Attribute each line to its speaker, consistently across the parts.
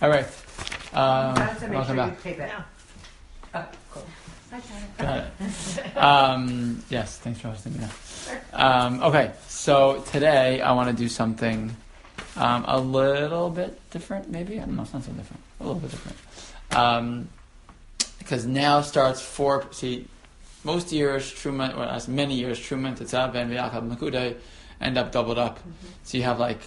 Speaker 1: All right. Um,
Speaker 2: to make
Speaker 1: welcome
Speaker 2: sure
Speaker 1: back.
Speaker 2: tape it. Oh, cool.
Speaker 1: Got it. Um, yes, thanks for hosting me. Now. Um, okay, so today I want to do something um, a little bit different, maybe. I don't know, it's not so different. A little bit different. Um, because now starts four. See, most years, Terumah, or as many years, Terumah, Tetzav, and Vayakel Pekudei end up doubled up. So you have like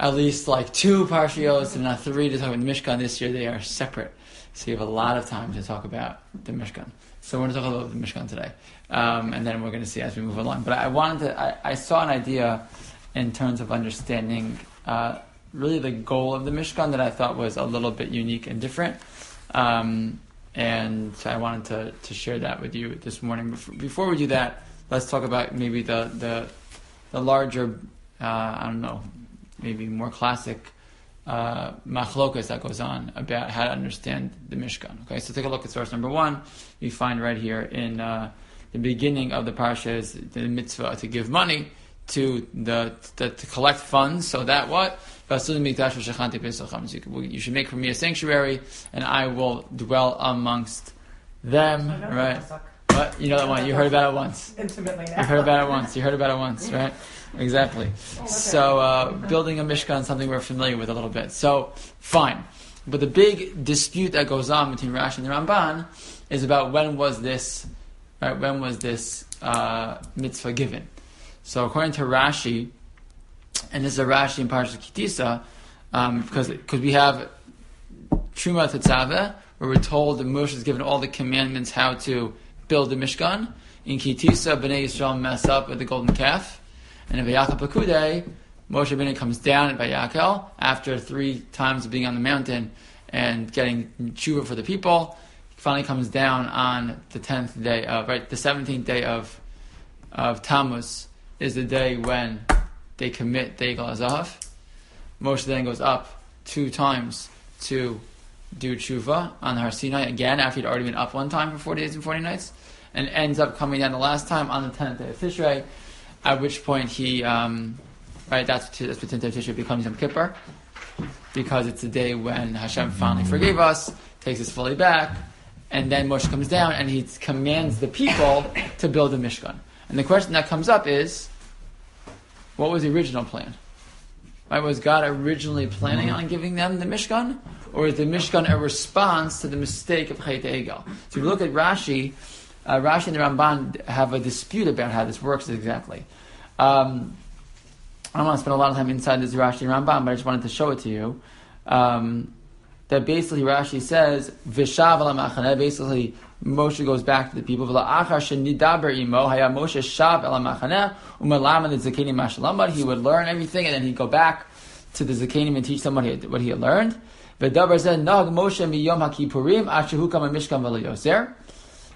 Speaker 1: at least like two parshios and not three to talk about the Mishkan. This year they are separate. So you have a lot of time to talk about the Mishkan. So we're going to talk a little bit about the Mishkan today, um, and then we're going to see as we move along. But I wanted to. I, I saw an idea in terms of understanding uh, really the goal of the Mishkan that I thought was a little bit unique and different. Um, and I wanted to, to share that with you this morning. Before, before we do that, let's talk about maybe the the, the larger, uh, I don't know, maybe more classic uh, machlokas that goes on about how to understand the Mishkan. Okay, so take a look at source number one. We find right here in uh, the beginning of the parsha is the mitzvah to give money to the, the to collect funds. So that what you should make for me a sanctuary, and I will dwell amongst them. Right? You know that one. You heard about it once.
Speaker 2: Intimately now.
Speaker 1: You heard about it once. You heard about it once, right? Exactly.
Speaker 2: Oh.
Speaker 1: So uh, building a mishkan is something we're familiar with a little bit. So fine, but the big dispute that goes on between Rashi and the Ramban is about when was this, right? When was this uh, mitzvah given? So according to Rashi, and this is a Rashi in Parashat Kitisa, um, because because we have Truma Tetzaveh, where we're told that Moshe is given all the commandments how to build the Mishkan. In Kitisa, Bnei Yisrael mess up with the golden calf. And in Vayakel Pekudei, Moshe Rabbeinu comes down at Vayakel after three times of being on the mountain and getting tshuva for the people. He finally comes down on the tenth day of right, the seventeenth day of of Tammuz is the day when they commit the Egel Azav. Moshe then goes up two times to do tshuva on Har Sinai again after he'd already been up one time for forty days and forty nights, and ends up coming down the last time on the tenth day of Tishrei. At which point he, um, right, that's that's what tenth day of Tishrei becomes Yom Kippur, because it's the day when Hashem finally forgave us, takes us fully back, and then Moshe comes down and he commands the people to build a Mishkan. And the question that comes up is, what was the original plan? Right, was God originally planning on giving them the Mishkan, or is the Mishkan a response to the mistake of Chet Egel? So if you look at Rashi, uh, Rashi and the Ramban have a dispute about how this works exactly. Um, I don't want to spend a lot of time inside this Rashi and Ramban, but I just wanted to show it to you. Um, that basically Rashi says, Vishav basically Moshe goes back to the people, he would learn everything, and then he'd go back to the zakenim and teach them what he had, learned. V'dabar said, Nag Moshe miyom ha'kippurim, asher hukam mishkan.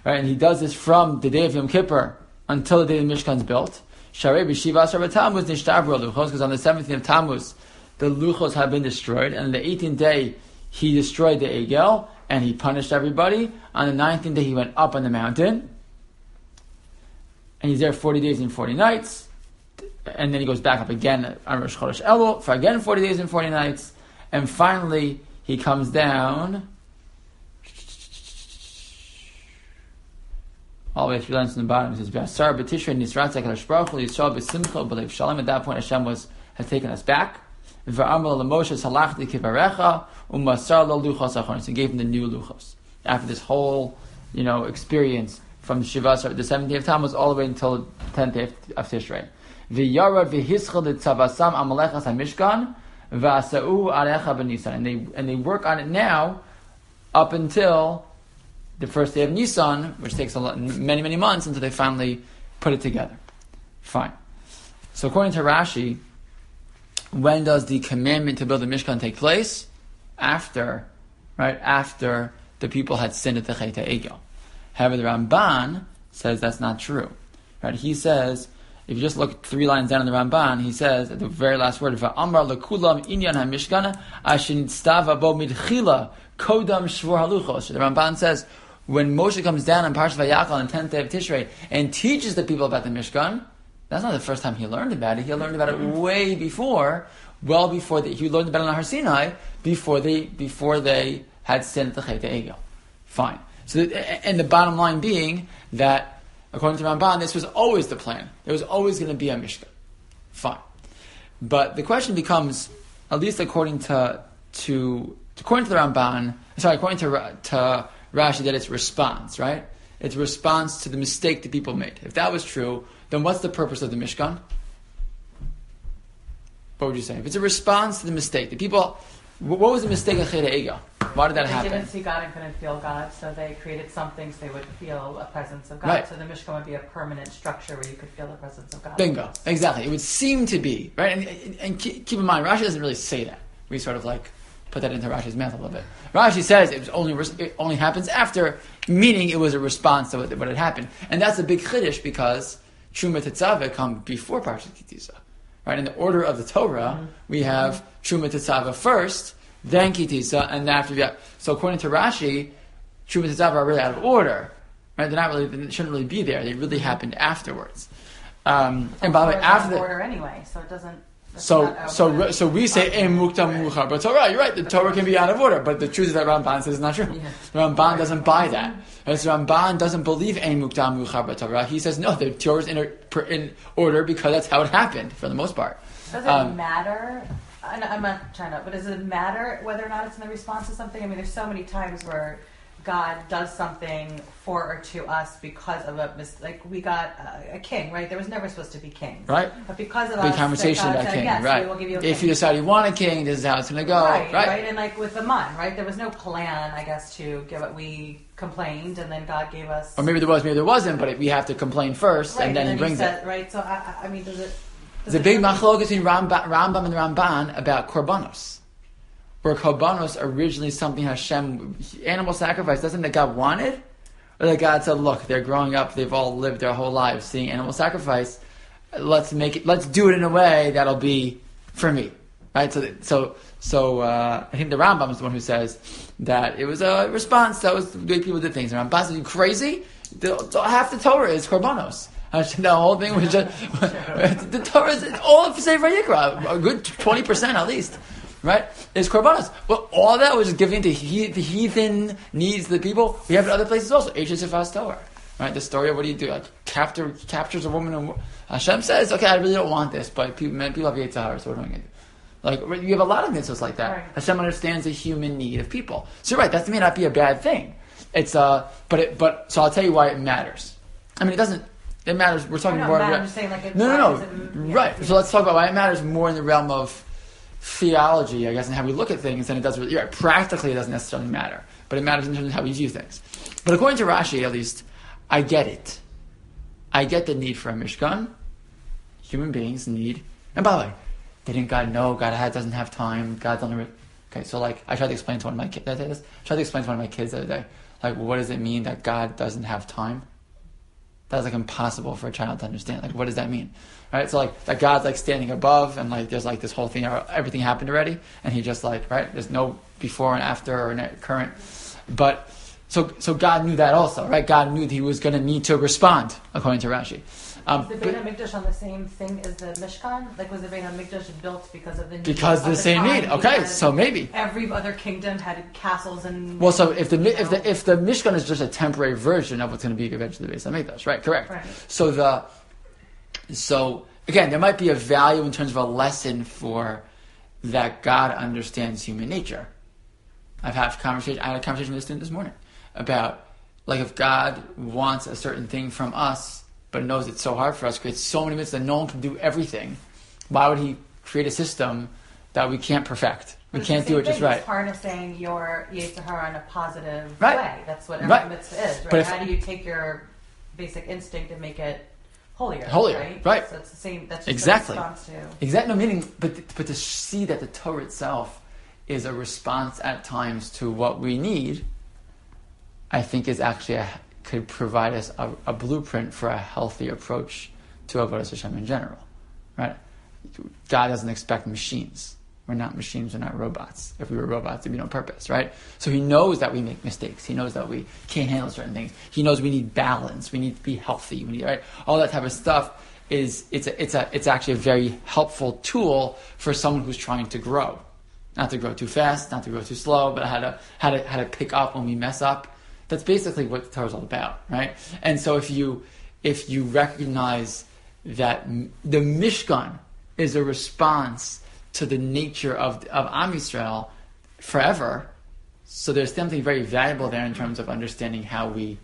Speaker 1: Right, and he does this from the day of Yom Kippur until the day the Mishkan is built. Sharei asar Tammuz nishtabro luchos, because on the 17th of Tammuz, the luchos have been destroyed, and on the 18th day, he destroyed the Egel, and he punished everybody. On the 19th day, he went up on the mountain, and he's there 40 days and 40 nights, and then he goes back up again on Rosh Chodesh Elul for again 40 days and 40 nights, and finally, he comes down all the way three lines from the bottom. It says, "V'asar b'tishrei nisrat hakadosh baruch hu yisrael b'simcha b'leiv shalom." At that point, Hashem was has taken us back. V'amar l'Moshe salachti kivarecha u'masar lo luchos achonis. and gave him the new luchos after this whole, you know, experience from Shivas, the seventeenth of Tammuz, all the way until the tenth day of Tishrei. V'yarad v'hischal tzavasam amalechas hamishkan v'asau arecha b'nisan, and they and they work on it now up until the first day of Nisan, which takes a lot, many, many months until they finally put it together. Fine. So according to Rashi, when does the commandment to build the Mishkan take place? After, right, after the people had sinned at the Chet Egel. However, the Ramban says that's not true. Right? He says, if you just look three lines down in the Ramban, he says at the very last word, "Va'amar lekulam inyan hamishkana ashin stava bo midchila kodam shvur haluchos." The Ramban says when Moshe comes down on Parshat Vayakel on the tenth day of Tishrei and teaches the people about the Mishkan, that's not the first time he learned about it. He learned about it way before, well before that. He learned about it on Har Sinai before they before they had sinned the Chet Egel. Fine. So, and the bottom line being that, according to Ramban, this was always the plan. There was always going to be a Mishkan. Fine. But the question becomes, at least according to to according to the Ramban, sorry, according to to Rashi, that it's response, right? It's response to the mistake that people made. If that was true, then what's the purpose of the Mishkan? What would you say? If it's a response to the mistake, the people, what was the mistake of Chet Egel? Why did that
Speaker 2: they
Speaker 1: happen?
Speaker 2: didn't see God and couldn't feel God, so they created something so they would feel a presence of God.
Speaker 1: Right.
Speaker 2: So the Mishkan would be a permanent structure where you could feel the presence of God.
Speaker 1: Bingo. Exactly. It would seem to be, right? And, and keep in mind, Rashi doesn't really say that. We sort of like put that into Rashi's mouth a little bit. Rashi says it was only it only happens after, meaning it was a response to what, what had happened, and that's a big chiddush because Truma Tetzaveh come before Parshat Kitisa, right? In the order of the Torah,
Speaker 2: Mm-hmm.
Speaker 1: we have Truma Tetzaveh first, then Kitisa, and then after that. So according to Rashi, Truma Tetzaveh are really out of order, right? They're not really, they shouldn't really be there. They really happened afterwards. Um, and by the way, after the,
Speaker 2: order anyway, so it doesn't. That's
Speaker 1: so,
Speaker 2: not out of
Speaker 1: so, so we say "Ein mukdam u'meuchar," but Torah. You're right. The Torah can be out of order, but the truth is that Ramban says it's not true.
Speaker 2: Yeah.
Speaker 1: The Ramban doesn't buy that. And so Ramban doesn't believe "Ein mukdam u'meuchar Torah." He says no, the Torah is in, in order because that's how it happened for the most part.
Speaker 2: Does it
Speaker 1: Um,
Speaker 2: matter? I'm not trying to, but does it matter whether or not it's in the response to something? I mean, there's so many times where God does something for or to us because of a mis- like we got a, a king, right? There was never supposed to be kings,
Speaker 1: Right.
Speaker 2: But because of
Speaker 1: Big conversation about
Speaker 2: said,
Speaker 1: king,
Speaker 2: yes,
Speaker 1: right?
Speaker 2: We will give you a
Speaker 1: If
Speaker 2: king.
Speaker 1: you decide you want a king, this is how it's going to go,
Speaker 2: right,
Speaker 1: right?
Speaker 2: right, and like with the man, right? There was no plan, I guess, to give it. We complained, and then God gave us.
Speaker 1: Or maybe there was, maybe there wasn't, but we have to complain first,
Speaker 2: right,
Speaker 1: and then he brings it.
Speaker 2: Right. So I, I mean, does it? does
Speaker 1: There's a big machlok between Ramba, Rambam and Ramban about korbanos, where korbanos originally something Hashem animal sacrifice doesn't that God wanted, or that God said, look, they're growing up, they've all lived their whole lives seeing animal sacrifice. Let's make it. Let's do it in a way that'll be for me, right? So, so, so uh, I think the Rambam is the one who says that it was a response. That was the way people did things. Rambam says, "You crazy? The, the, half the Torah is korbanos." The whole thing was just the Torah is all of Sefer Vayikra, a good twenty percent at least, right? Is korbanos. Well, all that was giving to he, the heathen needs the people. We have it other places also. Yefas Toar, right? The story of what do you do? Like capture captures a woman and Hashem says, "Okay, I really don't want this," but people, man, people have Yitzhar, so what am I going to do? Like you have a lot of mitzvahs like that.
Speaker 2: Right.
Speaker 1: Hashem understands the human need of people. So right, that may not be a bad thing. It's uh, but it, but so I'll tell you why it matters. I mean, it doesn't. It matters. We're talking more. About-
Speaker 2: saying, like,
Speaker 1: no, no, no.
Speaker 2: it- yeah.
Speaker 1: right. So let's talk about why it matters more in the realm of theology, I guess, and how we look at things. And it does. Really, right, practically, it doesn't necessarily matter, but it matters in terms of how we view things. But according to Rashi, at least, I get it. I get the need for a mishkan. Human beings need. And by the way, didn't God know? God doesn't have time. Only. Re- okay, so like I tried to explain to one of my kids. I tried to explain to one of my kids the other day. Like, what does it mean that God doesn't have time? That's like impossible for a child to understand. Like, what does that mean? Right? So like that God's like standing above, and like there's like this whole thing. Everything happened already, and he just like right. There's no before and after or current, but. So, so God knew that also, right? God knew that He was going to need to respond, according to Rashi. Um,
Speaker 2: Is the Beit HaMikdash on the same thing as the Mishkan? Like, was the Beit HaMikdash built because of the need
Speaker 1: because
Speaker 2: of
Speaker 1: the same
Speaker 2: time?
Speaker 1: need. Okay, so maybe.
Speaker 2: every other kingdom had castles and.
Speaker 1: Well, so if the if the if the Mishkan is just a temporary version of what's going to be eventually the Beis Hamikdash, right? Correct.
Speaker 2: Right.
Speaker 1: So the so again, there might be a value in terms of a lesson for that God understands human nature. I've had a conversation. I had a conversation with a student this morning about like if God wants a certain thing from us, but knows it's so hard for us, creates so many myths that no one can do everything. Why would He create a system that we can't perfect? We
Speaker 2: it's
Speaker 1: can't do it just right.
Speaker 2: It's harnessing your Yetzer Hara in a positive
Speaker 1: Right.
Speaker 2: way. That's what every
Speaker 1: Right.
Speaker 2: mitzvah is, right?
Speaker 1: If-
Speaker 2: How do you take your basic instinct and make it holier?
Speaker 1: Holier,
Speaker 2: right?
Speaker 1: right.
Speaker 2: So it's the same. That's just
Speaker 1: Exactly.
Speaker 2: A response to.
Speaker 1: Exactly. No meaning, but but to see that the Torah itself is a response at times to what we need, I think is actually a, could provide us a, a blueprint for a healthy approach to Avodah Hashem in general, right? God doesn't expect machines. We're not machines. We're not robots. If we were robots, it'd be no purpose, right? So He knows that we make mistakes. He knows that we can't handle certain things. He knows we need balance. We need to be healthy. We need right. All that type of stuff is it's a, it's a it's actually a very helpful tool for someone who's trying to grow, not to grow too fast, not to grow too slow, but how to how to how to pick up when we mess up. That's basically what the is all about, right? And so if you if you recognize that the Mishkan is a response to the nature of of Am Yisrael forever, so there's something very valuable there in terms of understanding how we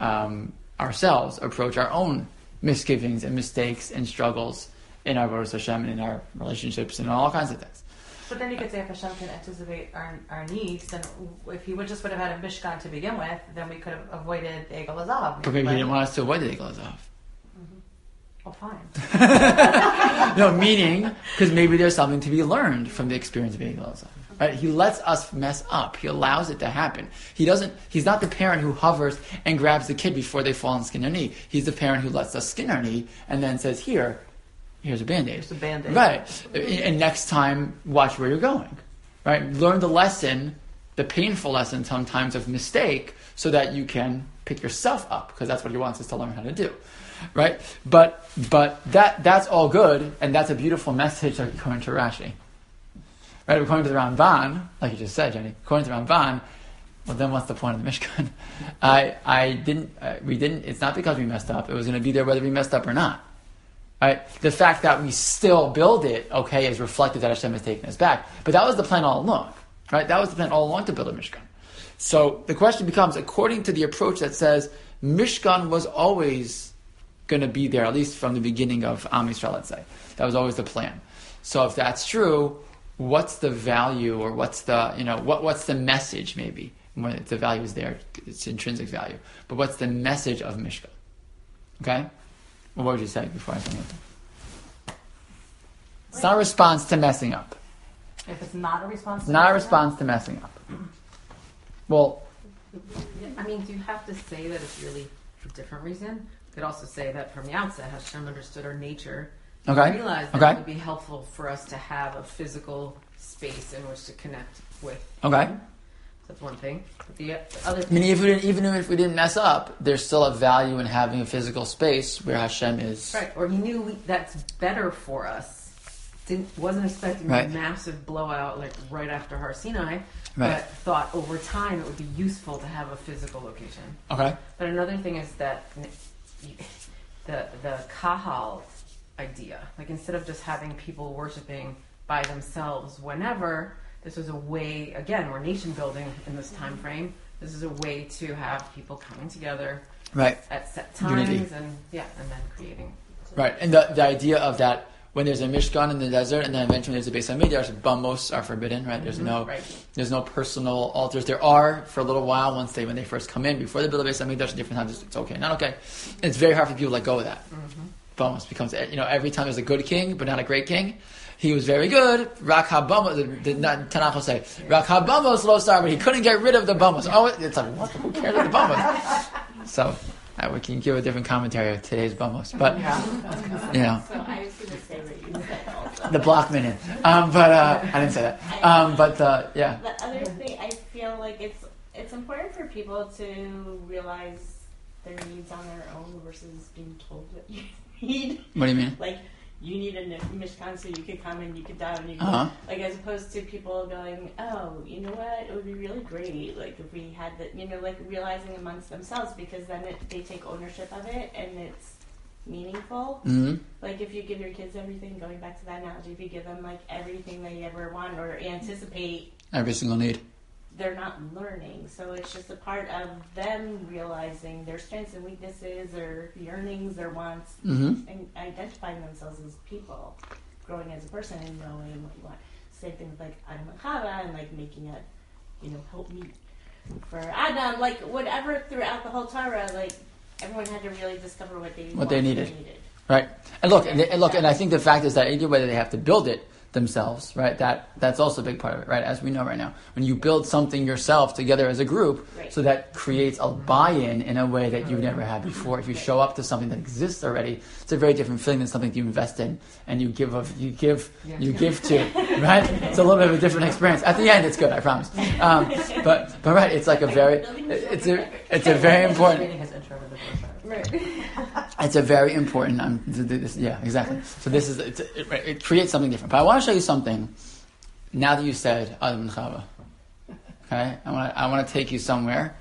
Speaker 1: um, ourselves approach our own misgivings and mistakes and struggles in our Baruch Hashem and in our relationships and all kinds of things.
Speaker 2: But then you could say if Hashem can anticipate our, our needs, then if he would just would have had a Mishkan to begin with, then we could have avoided the Egel Azav.
Speaker 1: But maybe he didn't want us to avoid the Egel Azav.
Speaker 2: Well, fine.
Speaker 1: no, meaning because maybe there's something to be learned from the experience of Egel Azav. Right? He lets us mess up. He allows it to happen. He doesn't. He's not the parent who hovers and grabs the kid before they fall and skin their knee. He's the parent who lets us skin our knee and then says, "Here, here's a band-aid.
Speaker 2: Here's a Band-Aid.
Speaker 1: Right. And- And next time, watch where you're going. Right. Learn the lesson, the painful lesson sometimes of mistake, so that you can pick yourself up because that's what he wants us to learn how to do. Right. But but that that's all good and that's a beautiful message according to Rashi. Right. According to the Ramban, like you just said, Jenny. According to the Ramban. Well, then what's the point of the Mishkan? I, I didn't, uh, we didn't, it's not because we messed up. It was going to be there whether we messed up or not. Right? The fact that we still build it, okay, is reflected that Hashem has taken us back. But that was the plan all along. Right? That was the plan all along to build a Mishkan. So the question becomes, according to the approach that says Mishkan was always going to be there, at least from the beginning of Am Yisrael, let's say. That was always the plan. So if that's true, what's the value or what's the, you know, what, what's the message maybe? When the value is there, it's intrinsic value. But what's the message of Mishkan? Okay? Well, what would you say before I say anything? It's not a response to messing up.
Speaker 2: If it's not a response, to
Speaker 1: Not a
Speaker 2: Mishkan,
Speaker 1: response to messing up. Well,
Speaker 3: I mean, do you have to say that it's really a different reason? You could also say that from the outset, Hashem understood our nature. and
Speaker 1: Okay.
Speaker 3: Realized that
Speaker 1: Okay.
Speaker 3: it would be helpful for us to have a physical space in which to connect with.
Speaker 1: okay.
Speaker 3: Him. That's one thing. But the other
Speaker 1: I mean, if we didn't, even if we didn't mess up, there's still a value in having a physical space where Hashem is.
Speaker 3: Right, or he knew we, that's better for us. Didn't wasn't expecting
Speaker 1: Right.
Speaker 3: a massive blowout like right after Har Sinai,
Speaker 1: Right.
Speaker 3: but thought over time it would be useful to have a physical location.
Speaker 1: Okay.
Speaker 3: But another thing is that the the kahal idea, like instead of just having people worshiping by themselves whenever, this was a way. Again, we're nation building in this time frame. This is a way to have people coming together
Speaker 1: Right.
Speaker 3: at set times
Speaker 1: Unity.
Speaker 3: and yeah, and then creating.
Speaker 1: Right. And the, the idea of that when there's a Mishkan in the desert and then eventually there's a base Beis Hamikdash, bamos are forbidden. Right. There's no.
Speaker 3: Right.
Speaker 1: There's no personal altars. There are for a little while once they when they first come in before they build a Beis Hamikdash. At different times, it's, okay, not okay. It's very hard for people to let go of that. Bamos becomes you know every time there's a good king but not a great king. He was very good. Rak habamos. The, the not- Tanakh will say Rak habamos lo sar, but he couldn't get rid of the bamos. Oh, it's like what? Who cares about the bamos? So uh, we can give a different commentary of today's bamos, but you know
Speaker 4: So I was going to say what you said also.
Speaker 1: The block minute. Um, but uh, I didn't say that. Um, but uh, yeah,
Speaker 4: The other thing, I feel like it's it's important for people to realize their needs on their own versus being told what you need.
Speaker 1: what do you mean?
Speaker 4: Like you need a Mishkan so you could come and you could down and you could,
Speaker 1: Uh-huh.
Speaker 4: like as opposed to people going, oh, you know what, it would be really great like if we had that, you know, like realizing amongst themselves because then it, they take ownership of it and it's meaningful.
Speaker 1: hmm
Speaker 4: Like if you give your kids everything, going back to that analogy, if you give them like everything they ever want or anticipate,
Speaker 1: Every single need.
Speaker 4: they're not learning. So it's just a part of them realizing their strengths and weaknesses, their yearnings, their wants,
Speaker 1: hmm
Speaker 4: and identifying themselves as people, growing as a person and knowing what you want. Same thing with like Adam and Chava and like making a, you know, help me for Adam, like whatever throughout the whole Torah, like everyone had to really discover what they
Speaker 1: What they needed.
Speaker 4: needed.
Speaker 1: Right. And look, and, and look, and I think the fact is that either way they have to build it themselves, right? That that's also a big part of it, right? As we know right now, when you build something yourself together as a group,
Speaker 4: Right.
Speaker 1: so that creates a buy-in in a way that you've never had before. If you show up to something that exists already, it's a very different feeling than something you invest in and you give of you give
Speaker 3: Yeah.
Speaker 1: you give to, right? It's a little bit of a different experience. At the end, it's good, I promise. Um, but but right, it's like a very it's a it's a very important
Speaker 4: Right.
Speaker 1: it's a very important. Um, th- th- this, yeah, exactly. So this is it, it creates something different. But I want to show you something now that you said Adam and Chava, okay, I want to I want to take you somewhere.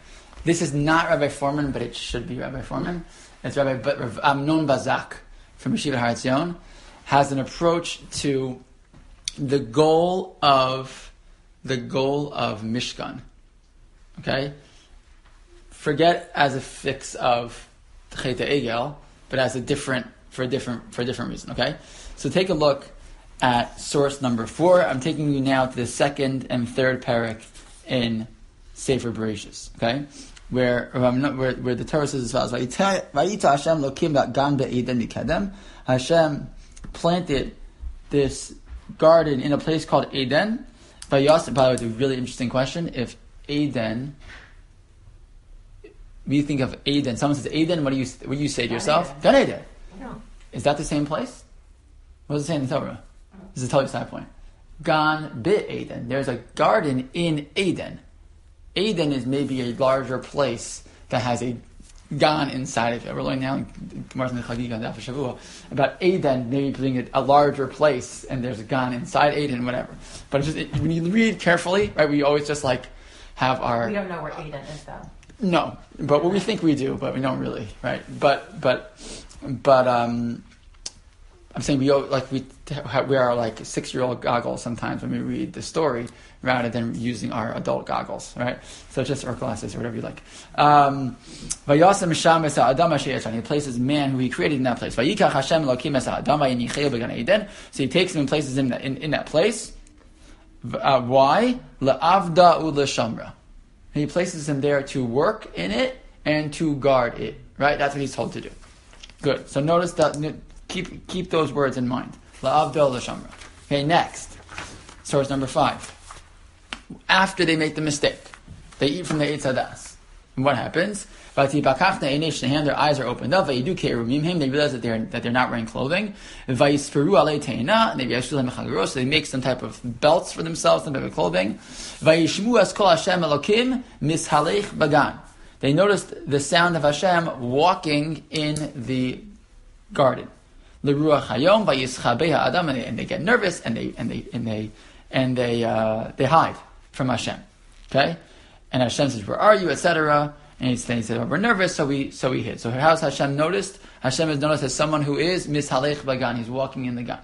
Speaker 1: This is not Rabbi Fohrman, but it should be Rabbi Fohrman. It's Rabbi but Rav Amnon Bazak from Yeshiva Har Etzion has an approach to the goal of the goal of Mishkan. Okay, forget as a fix of Cheta Egel, but as a different for a different for a different reason. Okay, so take a look at source number four. I'm taking you now to the second and third parak in Sefer Bereshis. Okay, where where, where the Torah says as follows: "Vayita Hashem lokim be'eden mikadem." Hashem planted this garden in a place called Eden. Vayas, by the way, it's a really interesting question. If Eden, we think of Eden. Someone says Eden. What do you what do you say to yourself? Gan Eden.
Speaker 3: No.
Speaker 1: Is that the same place? What does it say in the Torah? This is a totally side point. Gan bit Eden. There's a garden in Eden. Eden is maybe a larger place that has a gan inside of it. We're learning now in Martin Chagiga Daf about Eden maybe being a, a larger place and there's a gan inside Eden, whatever. But it's just it, when you read carefully, right? We always just like have our
Speaker 2: We don't know where Eden is though.
Speaker 1: No, but what we think we do, but we don't really, right? But but but um, I'm saying we like we we are like six year old goggles sometimes when we read the story rather than using our adult goggles, right? So just or glasses or whatever you like. Um. He places man who he created in that place. So he takes him and places him in in, in that place. Uh, why? And he places him there to work in it and to guard it. Right? That's what he's told to do. Good. So notice that. Keep keep those words in mind. La'avda l'shamra. Okay. Next, source number five. After they make the mistake, they eat from the Eitz Hadas. And what happens? Nehem, Their eyes are opened up. They realize that they're that they're not wearing clothing. So they make some type of belts for themselves, some type of clothing. They noticed the sound of Hashem walking in the garden. And they get nervous and they and they and they and they uh, they hide from Hashem. Okay, and Hashem says, "Where are you?" Etc. And he said, he said, oh, "We're nervous, so we so we hid." So how's Hashem noticed? Hashem is noticed as someone who is mishalech bagan. He's walking in the Gan.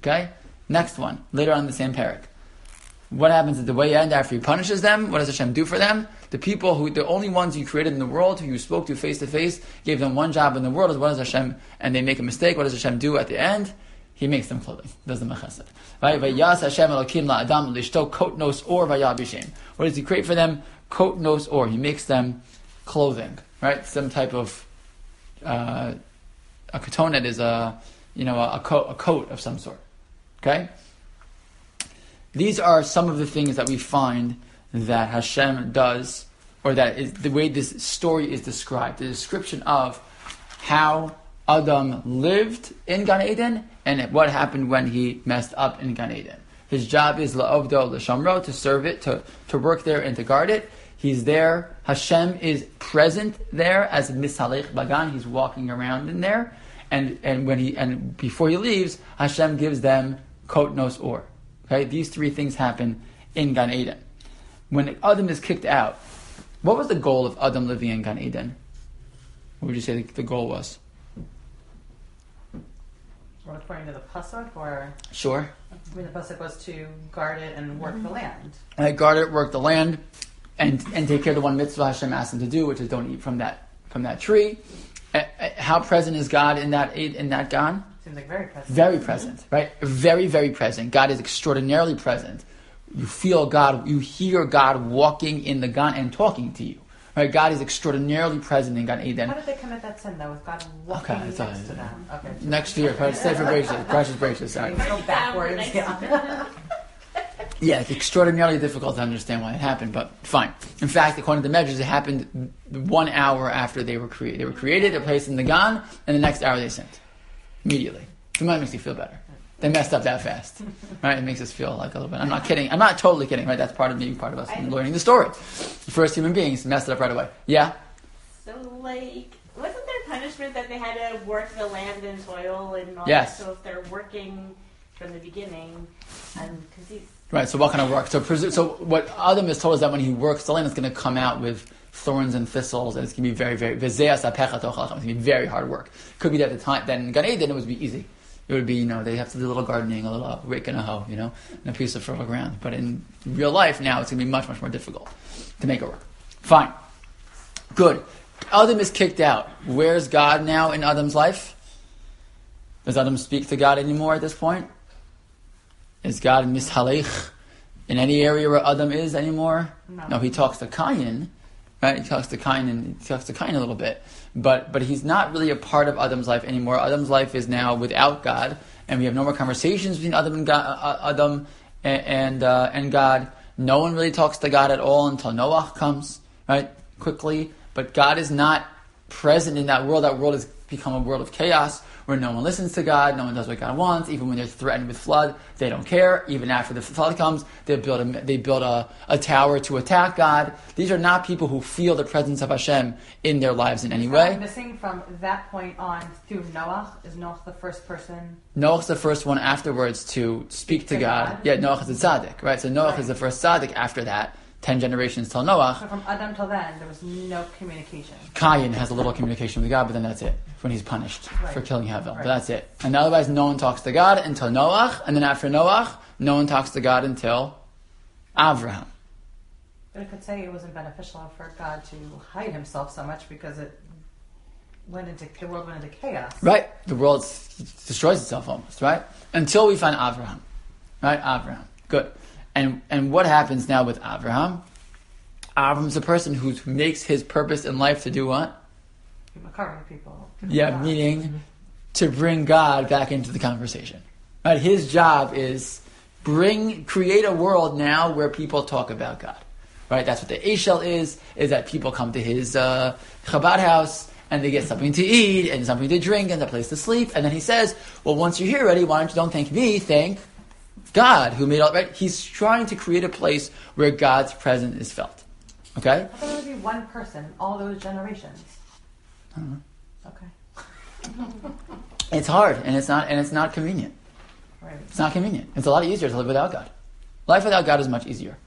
Speaker 1: Okay. Next one, later on the same parak. What happens at the way end after he punishes them? What does Hashem do for them? The people who, the only ones you created in the world, who you spoke to face to face, gave them one job in the world, is what does Hashem, and they make a mistake, what does Hashem do at the end? He makes them clothing. Does the a chesed. Right? Vayas Hashem Elokim la'adam lishto kot nos or vayabishim. What does He create for them? Kot nos or. He makes them clothing. Right? Some type of, uh, a katonet is a, you know, a, a coat, a coat of some sort. Okay? These are some of the things that we find that Hashem does, or that is the way this story is described. The description of how Adam lived in Gan Eden and what happened when he messed up in Gan Eden. His job is la'ovdo l'shamro, to serve it, to, to work there and to guard it. He's there. Hashem is present there as misalech bagan. He's walking around in there. And, and when he, and before he leaves, Hashem gives them kot nos or. Okay, these three things happen in Gan Eden. When Adam is kicked out, what was the goal of Adam living in Gan Eden? What would you say the goal was?
Speaker 2: Or according to the pasuk, or
Speaker 1: Sure.
Speaker 2: I mean, the pasuk was to guard it and work the land.
Speaker 1: And guard it, work the land, and and take care of the one mitzvah Hashem asked him to do, which is don't eat from that from that tree. Uh, uh, How present is God in that in that Gan?
Speaker 2: Seems like very present.
Speaker 1: Very present, right? Very, very present. God is extraordinarily present. You feel God, you hear God walking in the Gan and talking to you. Right? God is extraordinarily present in Gan Eden.
Speaker 2: How did they commit that sin though? With God walking
Speaker 1: Okay, it's
Speaker 2: next
Speaker 1: all
Speaker 2: to them. Okay.
Speaker 1: Next year, Sefer Bereshit, Parshas Bereshit, sorry.
Speaker 2: Go backwards. Yeah.
Speaker 1: Yeah, it's extraordinarily difficult to understand why it happened, but fine. In fact, according to the measures, it happened one hour after they were created. They were created, they're placed in the Gan, and the next hour they sinned. Immediately. So that makes you feel better. They messed up that fast. Right? It makes us feel like a little bit. I'm not kidding. I'm not totally kidding, right? That's part of me, part of us and learning the story. The first human beings messed it up right away. Yeah?
Speaker 4: So, like, wasn't there punishment that they had to work the land and soil and all
Speaker 1: Yes.
Speaker 4: that? So, if they're working from the beginning, um, and because he's
Speaker 1: Right. So what kind of work? So presu- so what Adam is told is that when he works the land, it's going to come out with thorns and thistles, and it's going to be very very. It's going to be very hard work. Could be that at the time then in Gan Eden it would be easy. It would be you know they have to do a little gardening, a little rake and a hoe, you know, and a piece of fertile ground. But in real life now it's going to be much much more difficult to make it work. Fine. Good. Adam is kicked out. Where's God now in Adam's life? Does Adam speak to God anymore at this point? Is God mishalech in any area where Adam is anymore?
Speaker 2: No.
Speaker 1: he talks to Cain, right? He talks to Cain and he talks to Cain a little bit, but but he's not really a part of Adam's life anymore. Adam's life is now without God, and we have no more conversations between Adam and God, uh, Adam and and, uh, and God. No one really talks to God at all until Noah comes, right? Quickly, but God is not present in that world. That world has become a world of chaos where no one listens to God, no one does what God wants. Even when they're threatened with flood, they don't care. Even after the flood comes, they build a, they build a, a tower to attack God. These are not people who feel the presence of Hashem in their lives in any
Speaker 2: So
Speaker 1: way.
Speaker 2: Missing from that point on through Noah is Noah the first person.
Speaker 1: Noach's the first one afterwards to speak to
Speaker 2: to
Speaker 1: God.
Speaker 2: God.
Speaker 1: Yeah, Noach is a tzaddik, right? So Noach
Speaker 2: Right.
Speaker 1: is the first tzaddik after that. Ten generations till Noah.
Speaker 2: So from Adam till then, there was no communication.
Speaker 1: Cain has a little communication with God, but then that's it. When he's punished
Speaker 2: Right.
Speaker 1: for killing Havel, but that's it. And otherwise, no one talks to God until Noah, and then after Noah, no one talks to God until Avraham.
Speaker 2: But it could say it wasn't beneficial for God to hide himself so much because it went into the world went into chaos.
Speaker 1: Right? The world destroys itself almost, right? Until we find Avraham. Right? Avraham. Good. And and what happens now with Avraham? Avraham's a person who makes his purpose in life to do what?
Speaker 2: People people.
Speaker 1: Yeah,
Speaker 2: God.
Speaker 1: meaning to bring God back into the conversation. Right? His job is bring create a world now where people talk about God. Right? That's what the Eshel is, is that people come to his uh, Chabad house and they get something to eat and something to drink and a place to sleep. And then he says, Well, once you're here already, why don't you don't thank me, thank God who made all right? He's trying to create a place where God's presence is felt. Okay?
Speaker 2: I thought it would be one person, all those generations. Okay.
Speaker 1: It's hard and it's not and it's not convenient.
Speaker 2: Right.
Speaker 1: It's not convenient. It's a lot easier to live without God. Life without God is much easier.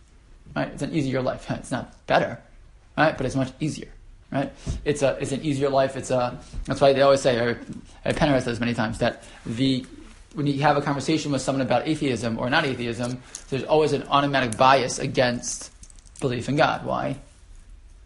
Speaker 1: Right? It's an easier life. It's not better, right? But it's much easier. Right? It's a it's an easier life. It's a that's why they always say. Or, uh, Penner has said this many times that the when you have a conversation with someone about atheism or not atheism, there's always an automatic bias against belief in God. Why?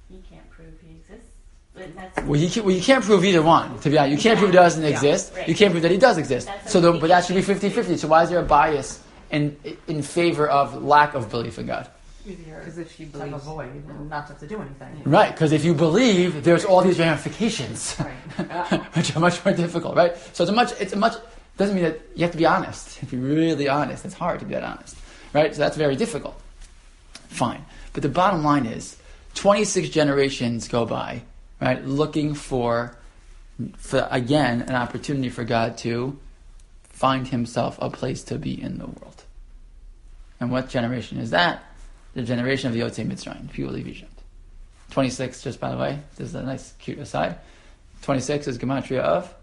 Speaker 4: You can't prove he exists. But that's
Speaker 1: Well, you, can, well, you can't prove either one, to be honest. You can't prove he doesn't exist.
Speaker 4: right.
Speaker 1: You can't prove that he does exist.
Speaker 4: That's
Speaker 1: So, the, but that should be 50-50. So why is there a bias in, in favor of lack of belief in God?
Speaker 3: Because if you
Speaker 2: believe, have a
Speaker 3: believes,
Speaker 2: void and not to have to do anything.
Speaker 1: Right, because if you believe, there's all these ramifications,
Speaker 2: Right.
Speaker 1: which are much more difficult, right? So it's a much, it's a much, doesn't mean that you have to be honest. If you're really honest, it's hard to be that honest, right? So that's very difficult. Fine. But the bottom line is, 26 generations go by, right, looking for, for again, an opportunity for God to find himself a place to be in the world. And what generation is that? The generation of the Yotzei Mitzrayim, people leave Egypt. 26, just by the way, this is a nice, cute aside. 26 is Gematria of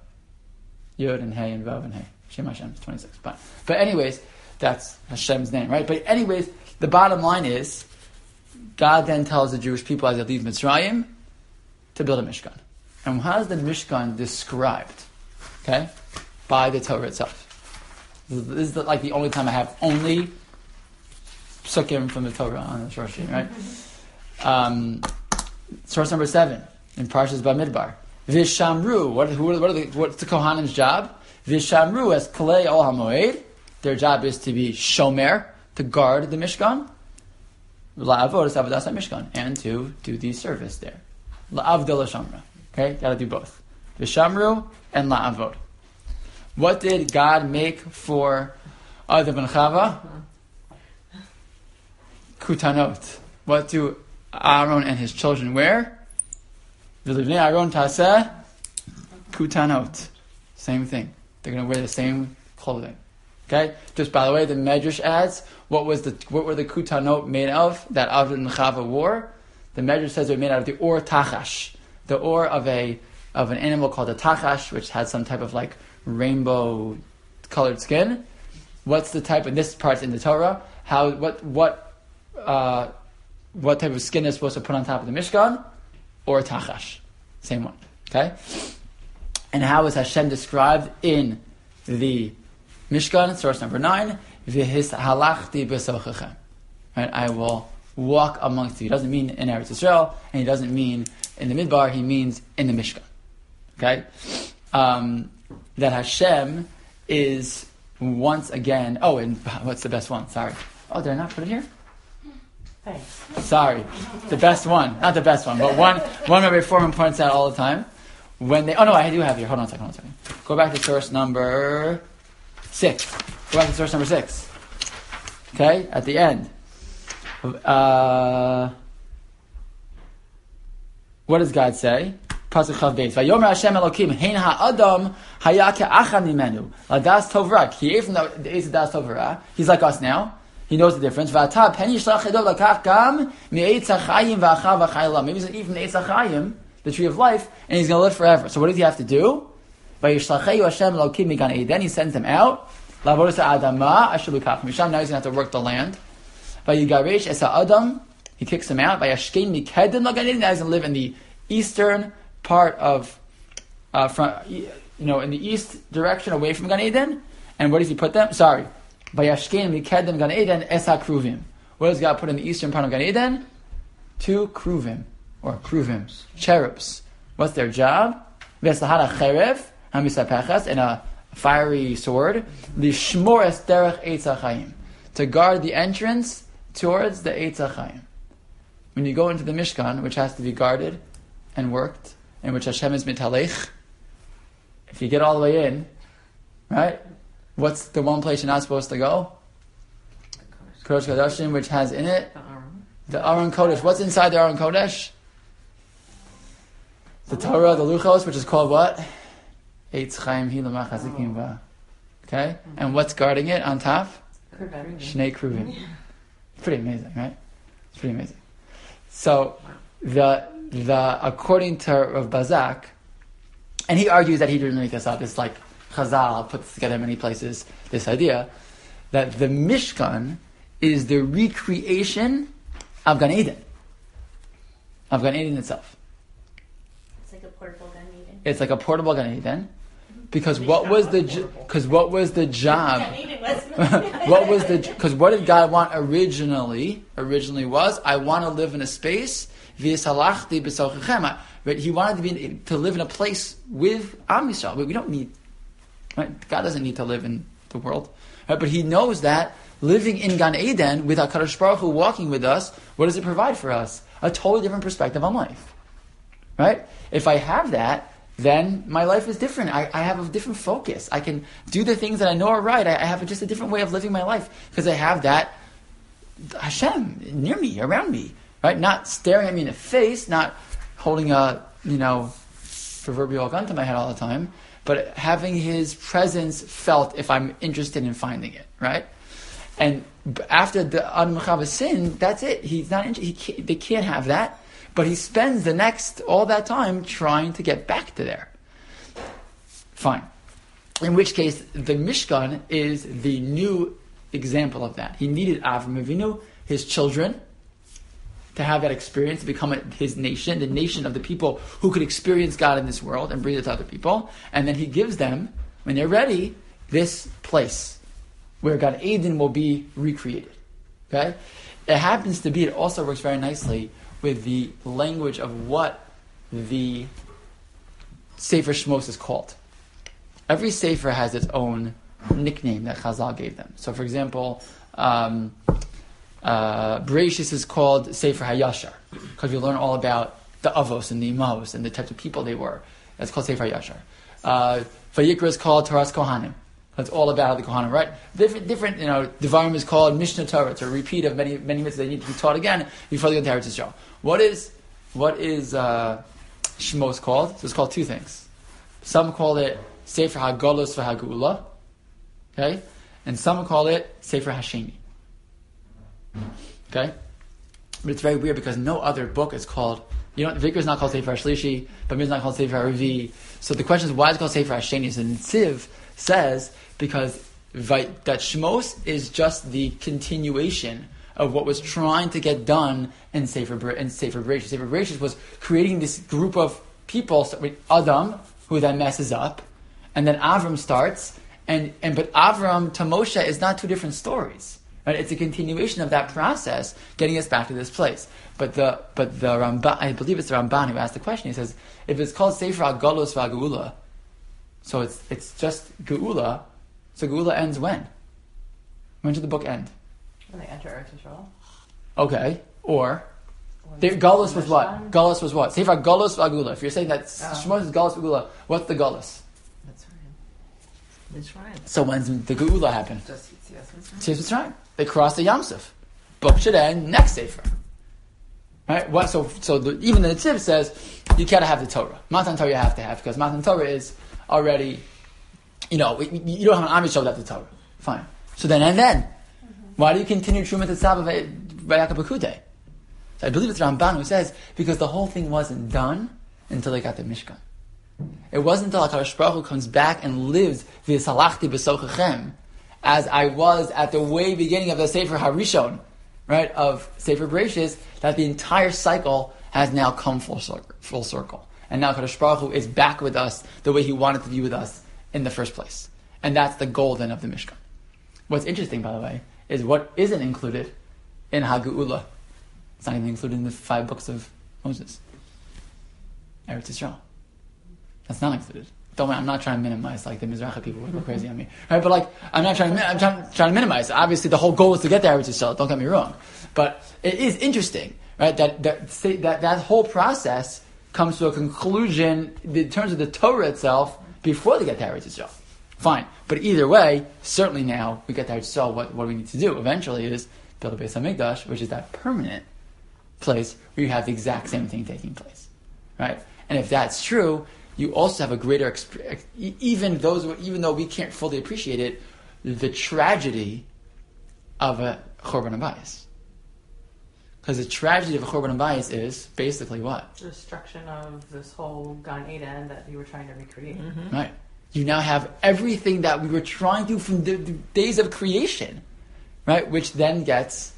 Speaker 1: Yod and Hey and Vav and Hey. Shem Hashem is 26. But, but anyways, that's Hashem's name, right? But anyways, the bottom line is, God then tells the Jewish people as they leave Mitzrayim to build a Mishkan. And how is the Mishkan described? Okay? By the Torah itself. This is like the only time I have only psukim from the Torah on the short sheet, right? Um, source number seven in Parshas Bamidbar. Vishamru. What, who, what are the, what's the Kohanim's job? Vishamru as Kalei Ol HaMoed. Their job is to be shomer, to guard the Mishkan. La'avod is avodas Mishkan, and to do the service there. La'avdil Shamra. Okay, gotta do both. Vishamru and la'avod. What did God make for Adam and Chava? Kutanot. What do Aaron and his children wear? V'livnei Aaron taseh kutanot. Same thing. They're going to wear the same clothing. Okay. Just by the way, the Medrash adds what was the what were the kutanot made of that Aaron and Chava wore? The Medrash says they're made out of the or tachash, the or of a of an animal called a tachash, which had some type of like rainbow colored skin. What's the type? And this part's in the Torah how what what uh, what type of skin is supposed to put on top of the Mishkan, or tachash, same one. Okay, and how is Hashem described in the Mishkan, source number nine? V'his halachti b'sochachem. Right, I will walk amongst you. He doesn't mean in Eretz Israel, and he doesn't mean in the Midbar. He means in the Mishkan. Okay, um, that Hashem is once again. Oh, and what's the best one? Sorry. Oh, did I not put it here?
Speaker 2: Thanks.
Speaker 1: Sorry, the best one, not the best one, but one one Rabbi Fohrman points out all the time. When they, oh no, I do have here. Hold on a second. Hold on a second. Go back to source number six. Go back to source number six. Okay, at the end. Uh, what does God say? Pasuk Chaf Beis. Vayomer Hashem Elokim Hein Ha'adam Haya Ke'achad Mimenu Ladas Tov Ra. He ate from the Eitz Das Tov He's like us now. He knows the difference. Maybe he's going from the ha'chayim, the tree of life, and he's going to live forever. So what does he have to do? Eden. He sends them out. Now he's going to have to work the land. He kicks them out. Now he's going to live in the eastern part of, uh, from, you know, in the east direction away from Gan Eden. And where does he put them? Sorry. Vayashkein mikedem Gan Eden es ha'kruvim. What does God put in the eastern part of Gan Eden? Two kruvim, or kruvims, cherubs. What's their job? V'eslahara cherev, hamisapechas, and a fiery sword. Lishmor es derech eitz ha'chayim. To guard the entrance towards the eitz ha'chayim. When you go into the Mishkan, which has to be guarded and worked, in which Hashem is mitalech, if you get all the way in, right? What's the one place you're not supposed to go? Kodesh Kodashim, which has in it
Speaker 3: The
Speaker 1: Aron Kodesh. What's inside the Aron Kodesh? The Torah, the Luchos, which is called what? Eitz Chaim Hilamach Hazikim Va. Okay? And what's guarding it on top? Shnei Kruvim. Pretty amazing, right? It's pretty amazing. So, the, the, according to Rav Bazak, and he argues that he didn't make this up, it's like Chazal puts together in many places this idea, that the Mishkan is the recreation of Gan Eden. Of Gan Eden itself.
Speaker 4: It's like a portable Gan Eden.
Speaker 1: It's like a portable Gan Eden. Mm-hmm. Because what was the because what was the job?
Speaker 4: Was.
Speaker 1: what was the because what did God want originally? Originally was I want to live in a space. But He wanted to be to live in a place with Am Yisrael. But we don't need. Right? God doesn't need to live in the world. Right? But He knows that living in Gan Eden with Hakadosh Baruch Hu walking with us, what does it provide for us? A totally different perspective on life. Right? If I have that, then my life is different. I, I have a different focus. I can do the things that I know are right. I, I have just a different way of living my life because I have that Hashem near me, around me, right? Not staring at me in the face, not holding a you know proverbial gun to my head all the time, but having His presence felt if I'm interested in finding it, right? And after the Adam and sin, that's it. He's not. He can't, they can't have that. But he spends the next all that time trying to get back to there. Fine. In which case, the Mishkan is the new example of that. He needed Avram Avinu, his children, to have that experience, to become his nation, the nation of the people who could experience God in this world and bring it to other people. And then he gives them, when they're ready, this place where Gan Eden will be recreated. Okay? It happens to be, it also works very nicely with the language of what the Sefer Shmos is called. Every Sefer has its own nickname that Chazal gave them. So, for example, um, uh, Bereshis is called Sefer Hayashar because you learn all about the Avos and the Imavos and the types of people they were. That's called Sefer Hayashar. Uh, Vayikra is called Toras Kohanim. That's all about the Kohanim, right? Different, different, you know, Devarim is called Mishnah Torah. It's a repeat of many, many mitzvahs that need to be taught again before they go to Eretz Yisrael. What is, what is uh, Shmos called? So it's called two things. Some call it Sefer Hagolus v'Hagula, okay, and some call it Sefer Hasheni. Okay, but it's very weird because no other book is called. You know, Vikra is not called Sefer but Mir is not called Sefer Haravi. So the question is, why is it called Sefer Hasheni? And Netziv says because that Shmos is just the continuation of what was trying to get done in Sefer in Sefer Bereshit. Sefer Bereshit was creating this group of people, with Adam, who then messes up, and then Avram starts, and, and but Avram to Moshe is not two different stories. Right? It's a continuation of that process, getting us back to this place. But the but the Ramban, I believe it's the Ramban who asked the question. He says, if it's called Sefer Agalos V'Agula, so it's it's just Geula. So Geula ends when? When did the book end?
Speaker 2: When they enter Eretz Yisrael.
Speaker 1: Okay, or
Speaker 2: When
Speaker 1: the,
Speaker 2: it's
Speaker 1: was what? Galus was what? Sefer Galus V'Agula. If you're saying that
Speaker 2: Oh.
Speaker 1: Shmos is Galus V'Agula, what's the Galus?
Speaker 3: That's right.
Speaker 1: So when's the Geula happen?
Speaker 3: Just yes, that's right.
Speaker 1: Says it's right. They cross the Yam Suf. Book should end next Sefer. Right? What, so so the, even the Tziv says you gotta have the Torah. Matan Torah you have to have because Matan Torah is already, you know, you- don't have an Amish without the Torah. Fine. So then and then, mm-hmm. why do you continue Terumah Tetzaveh Vayakel Pekudei? So I believe it's Ramban who says because the whole thing wasn't done until they got the Mishkan. It wasn't until HaKadosh Baruch Hu comes back and lives v'shachanti b'sochachem, as I was at the way beginning of the Sefer Harishon, right, of Sefer Bereshis, that the entire cycle has now come full circle. Full circle. And now Kadosh Baruch Hu is back with us the way He wanted to be with us in the first place. And that's the goal then of the Mishkan. What's interesting, by the way, is what isn't included in Hagu'ula. It's not even included in the five books of Moses. Eretz Yisrael. That's not included. Don't I'm not trying to minimize like the Mizrahi people would go crazy on me, right? But like, I'm not trying to, I'm trying, trying to minimize. Obviously, the whole goal is to get to Eretz Yisrael. Don't get me wrong, but it is interesting, right? That that say, that that whole process comes to a conclusion in terms of the Torah itself before they get to Eretz Yisrael. Fine, but either way, certainly now we get to Eretz Yisrael. What what we need to do eventually is build a Beis Hamikdash, which is that permanent place where you have the exact same thing taking place, right? And if that's true, you also have a greater experience. Even those, even though we can't fully appreciate it, the tragedy of a churban habayis. Because the tragedy of a churban habayis is basically what,
Speaker 2: The destruction of this whole Gan Eden that you were trying to recreate. Mm-hmm.
Speaker 1: right? You now have everything that we were trying to from the, the days of creation, right? Which then gets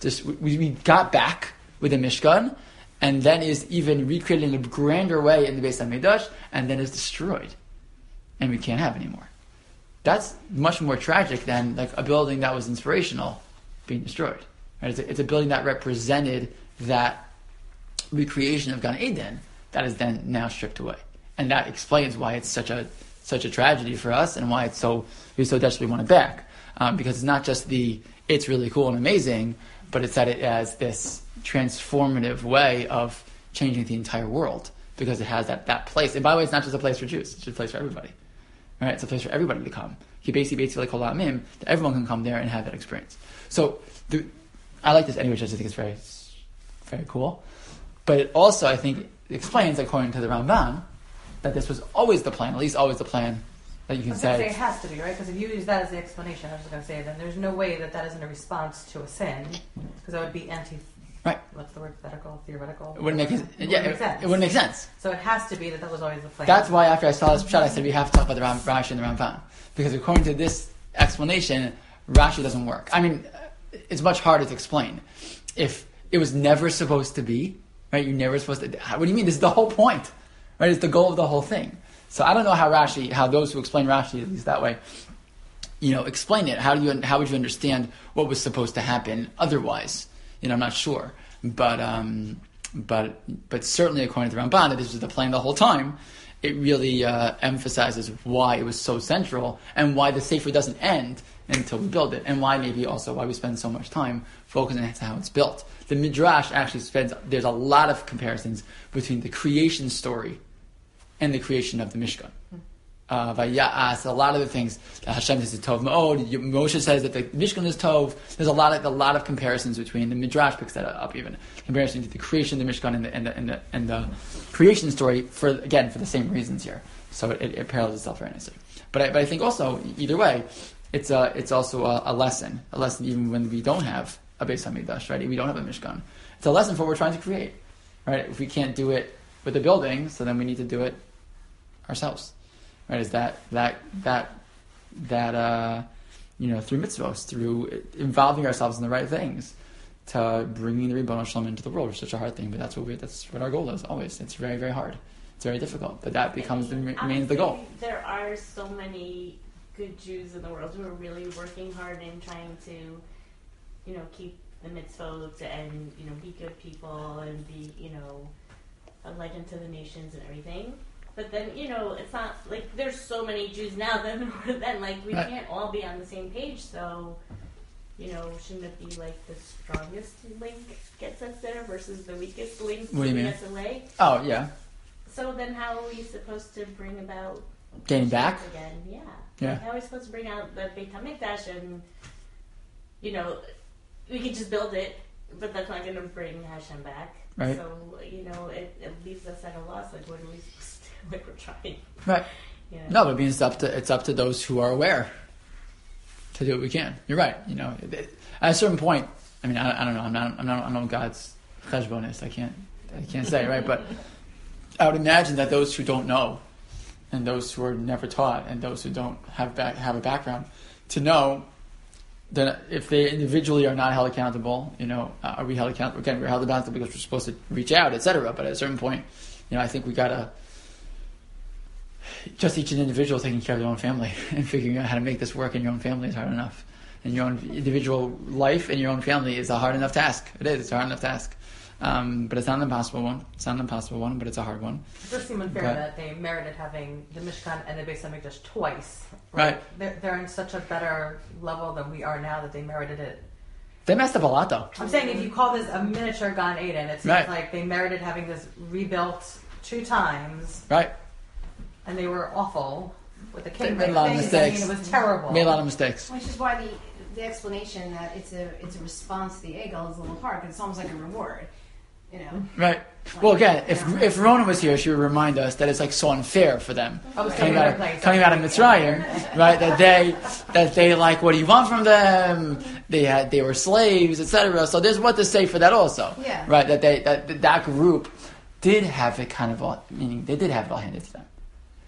Speaker 1: just we, we got back with the Mishkan, and then is even recreated in a grander way in the Beis Hamikdash, and then is destroyed, and we can't have anymore. That's much more tragic than like a building that was inspirational being destroyed. Right? It's, a, it's a building that represented that recreation of Gan Eden that is then now stripped away, and that explains why it's such a such a tragedy for us, and why it's so we so desperately want it back. Um, because it's not just the it's really cool and amazing, but it's that it has this transformative way of changing the entire world because it has that, that place. And by the way, it's not just a place for Jews; it's just a place for everybody. Right? It's a place for everybody to come. He basically basically called out Mim that everyone can come there and have that experience. So the, I like this anyway. Just I just think it's very very cool. But it also, I think, explains, according to the Ramban, that this was always the plan, at least always the plan that you
Speaker 2: I
Speaker 1: can
Speaker 2: was say
Speaker 1: say.
Speaker 2: it has to be, right? Because if you use that as the explanation, I was going to say then there's no way that that isn't a response to a sin, because that would be anti.
Speaker 1: Right.
Speaker 2: What's the word? Theoretical? Theoretical?
Speaker 1: It wouldn't make
Speaker 2: Whatever.
Speaker 1: it,
Speaker 2: It
Speaker 1: yeah,
Speaker 2: wouldn't
Speaker 1: it,
Speaker 2: make sense.
Speaker 1: it wouldn't make sense.
Speaker 2: So it has to be that that was always the plan.
Speaker 1: That's why after I saw this shot, I said we have to talk about the Ram, Rashi and the Ramban because according to this explanation, Rashi doesn't work. I mean, it's much harder to explain. If it was never supposed to be, right? You're never supposed to. What do you mean? This is the whole point, right? It's the goal of the whole thing. So I don't know how Rashi, how those who explain Rashi at least that way, you know, explain it. How do you? How would you understand what was supposed to happen otherwise? You know, I'm not sure, but um, but but certainly according to Ramban, that this was the plan the whole time. It really uh, emphasizes why it was so central and why the sefer doesn't end until we build it, and why maybe also why we spend so much time focusing on how it's built. The midrash actually spends. There's a lot of comparisons between the creation story and the creation of the Mishkan. Uh, Vayas, a lot of the things that Hashem says is Tov Ma'od. Moshe says that the Mishkan is Tov. There's a lot of a lot of comparisons between the Midrash picks that up even comparison to the creation of the Mishkan and the and the and the, and the creation story for again for the same reasons here. So it, it parallels itself very nicely. But I, but I think also either way, it's a it's also a, a lesson, a lesson even when we don't have a Beis Hamikdash, right? We don't have a Mishkan. It's a lesson for what we're trying to create, right? If we can't do it with the building, so then we need to do it ourselves right? Is that that that that uh, you know, through mitzvahs, through involving ourselves in the right things, to bringing the Ribbon Shalom into the world, which is such a hard thing. But that's what we, that's what our goal is always. It's very very hard. It's very difficult, but that becomes the, remains the goal.
Speaker 4: There are so many good Jews in the world who are really working hard and trying to, you know, keep the mitzvot and you know be good people and be you know a legend to the nations and everything. But then you know it's not like there's so many Jews now were then. Like we
Speaker 1: Right.
Speaker 4: can't all be on the same page. So you know shouldn't it be like the strongest link gets us there versus the weakest link
Speaker 1: What do you
Speaker 4: keeping
Speaker 1: mean?
Speaker 4: us away?
Speaker 1: Oh yeah,
Speaker 4: So then, how are we supposed to bring about
Speaker 1: getting back.
Speaker 4: again? Yeah.
Speaker 1: Yeah.
Speaker 4: Like, how are we supposed to bring out the Beit Hamikdash and you know we could just build it, but that's not going to bring Hashem back.
Speaker 1: Right.
Speaker 4: So you know it, it leaves us at a loss. Like what are we we're trying.
Speaker 1: Right.
Speaker 4: Know?
Speaker 1: No, but it's up to it's up to those who are aware to do what we can. You're right. You know, at a certain point, I mean, I, I don't know. I'm not. I'm not. I'm not God's cheshbonist. I can't. I can't say right, but I would imagine that those who don't know, and those who are never taught, and those who don't have back, have a background, to know that if they individually are not held accountable, you know, uh, are we held accountable? Again, we're held accountable because we're supposed to reach out, etc. But at a certain point, you know, I think we gotta just each an individual taking care of their own family and figuring out how to make this work in your own family is hard enough. And your own individual life and your own family is a hard enough task. It is. It's a hard enough task. Um, but it's not an impossible one. It's not an impossible one, but it's a hard one.
Speaker 2: It does seem unfair
Speaker 1: But-
Speaker 2: that they merited having the Mishkan and the Beis Hamikdash twice.
Speaker 1: Right.
Speaker 2: They're, they're in such a better level than we are now that they merited it.
Speaker 1: They messed up a lot, though.
Speaker 2: I'm saying if you call this a miniature Gan Eden, it seems
Speaker 1: Right.
Speaker 2: like they merited having this rebuilt two times,
Speaker 1: Right?
Speaker 2: And they were awful with the king.
Speaker 1: made a lot of
Speaker 2: things. I mean,
Speaker 1: mistakes.
Speaker 2: it was terrible.
Speaker 1: Made a lot of mistakes.
Speaker 5: Which is why the the explanation that it's a it's a response to the egel is a little hard because it's almost like a reward, you know.
Speaker 1: Right. Well, again, if if Rona was here, she would remind us that it's like so unfair for them.
Speaker 2: I was
Speaker 1: coming out
Speaker 2: of
Speaker 1: of,
Speaker 2: place.
Speaker 1: coming out of Mitzrayim, right? That they that they like what do you want from them? They had they were slaves, etc. So there's what to say for that also,
Speaker 5: Yeah.
Speaker 1: right? That they that that group did have it kind of all, meaning they did have it all handed to them.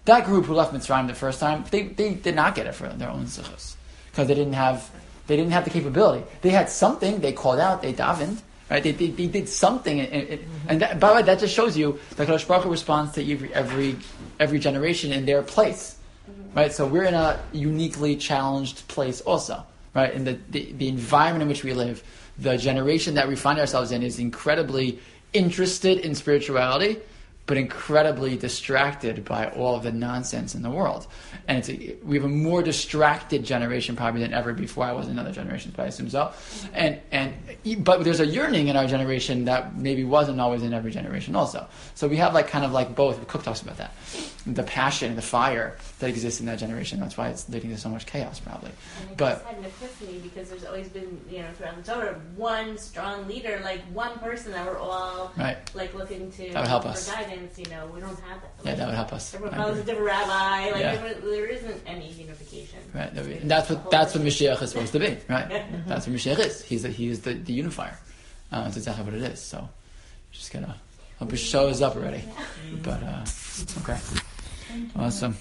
Speaker 1: That group who left Mitzrayim the first time, they, they did not get it for their own sichos because they didn't have they didn't have the capability. They had something. They called out. They davened. Right? They, they, they did something, and, and, that, by the way, that just shows you that Kadosh Baruch responds to every every every generation in their place. Right? So we're in a uniquely challenged place also. Right? In the, the the environment in which we live, the generation that we find ourselves in is incredibly interested in spirituality, but incredibly distracted by all of the nonsense in the world. And it's a, we have a more distracted generation probably than ever before. I was another generation, but I assume so. And and but there's a yearning in our generation that maybe wasn't always in every generation also. So we have like kind of like both. Kook talks about that, the passion, the fire that exists in that generation. That's why it's leading to so much chaos probably.
Speaker 4: And
Speaker 1: But-
Speaker 4: just had an epiphany because there's always been, you know, throughout the Torah, one strong leader, like one person that we're all
Speaker 1: Right?
Speaker 4: like looking to
Speaker 1: That would help
Speaker 4: for
Speaker 1: us.
Speaker 4: guidance. You know, we don't have that.
Speaker 1: Yeah, that would help us.
Speaker 4: Everyone follows a different rabbi. Like
Speaker 1: Yeah.
Speaker 4: there isn't any unification.
Speaker 1: Right. And that's what that's what Mashiach is supposed to be. Right. That's what Mashiach is. He's the, he is the, the unifier. Uh, that's exactly what it is. So just gonna hope it shows up already. But uh, okay, awesome.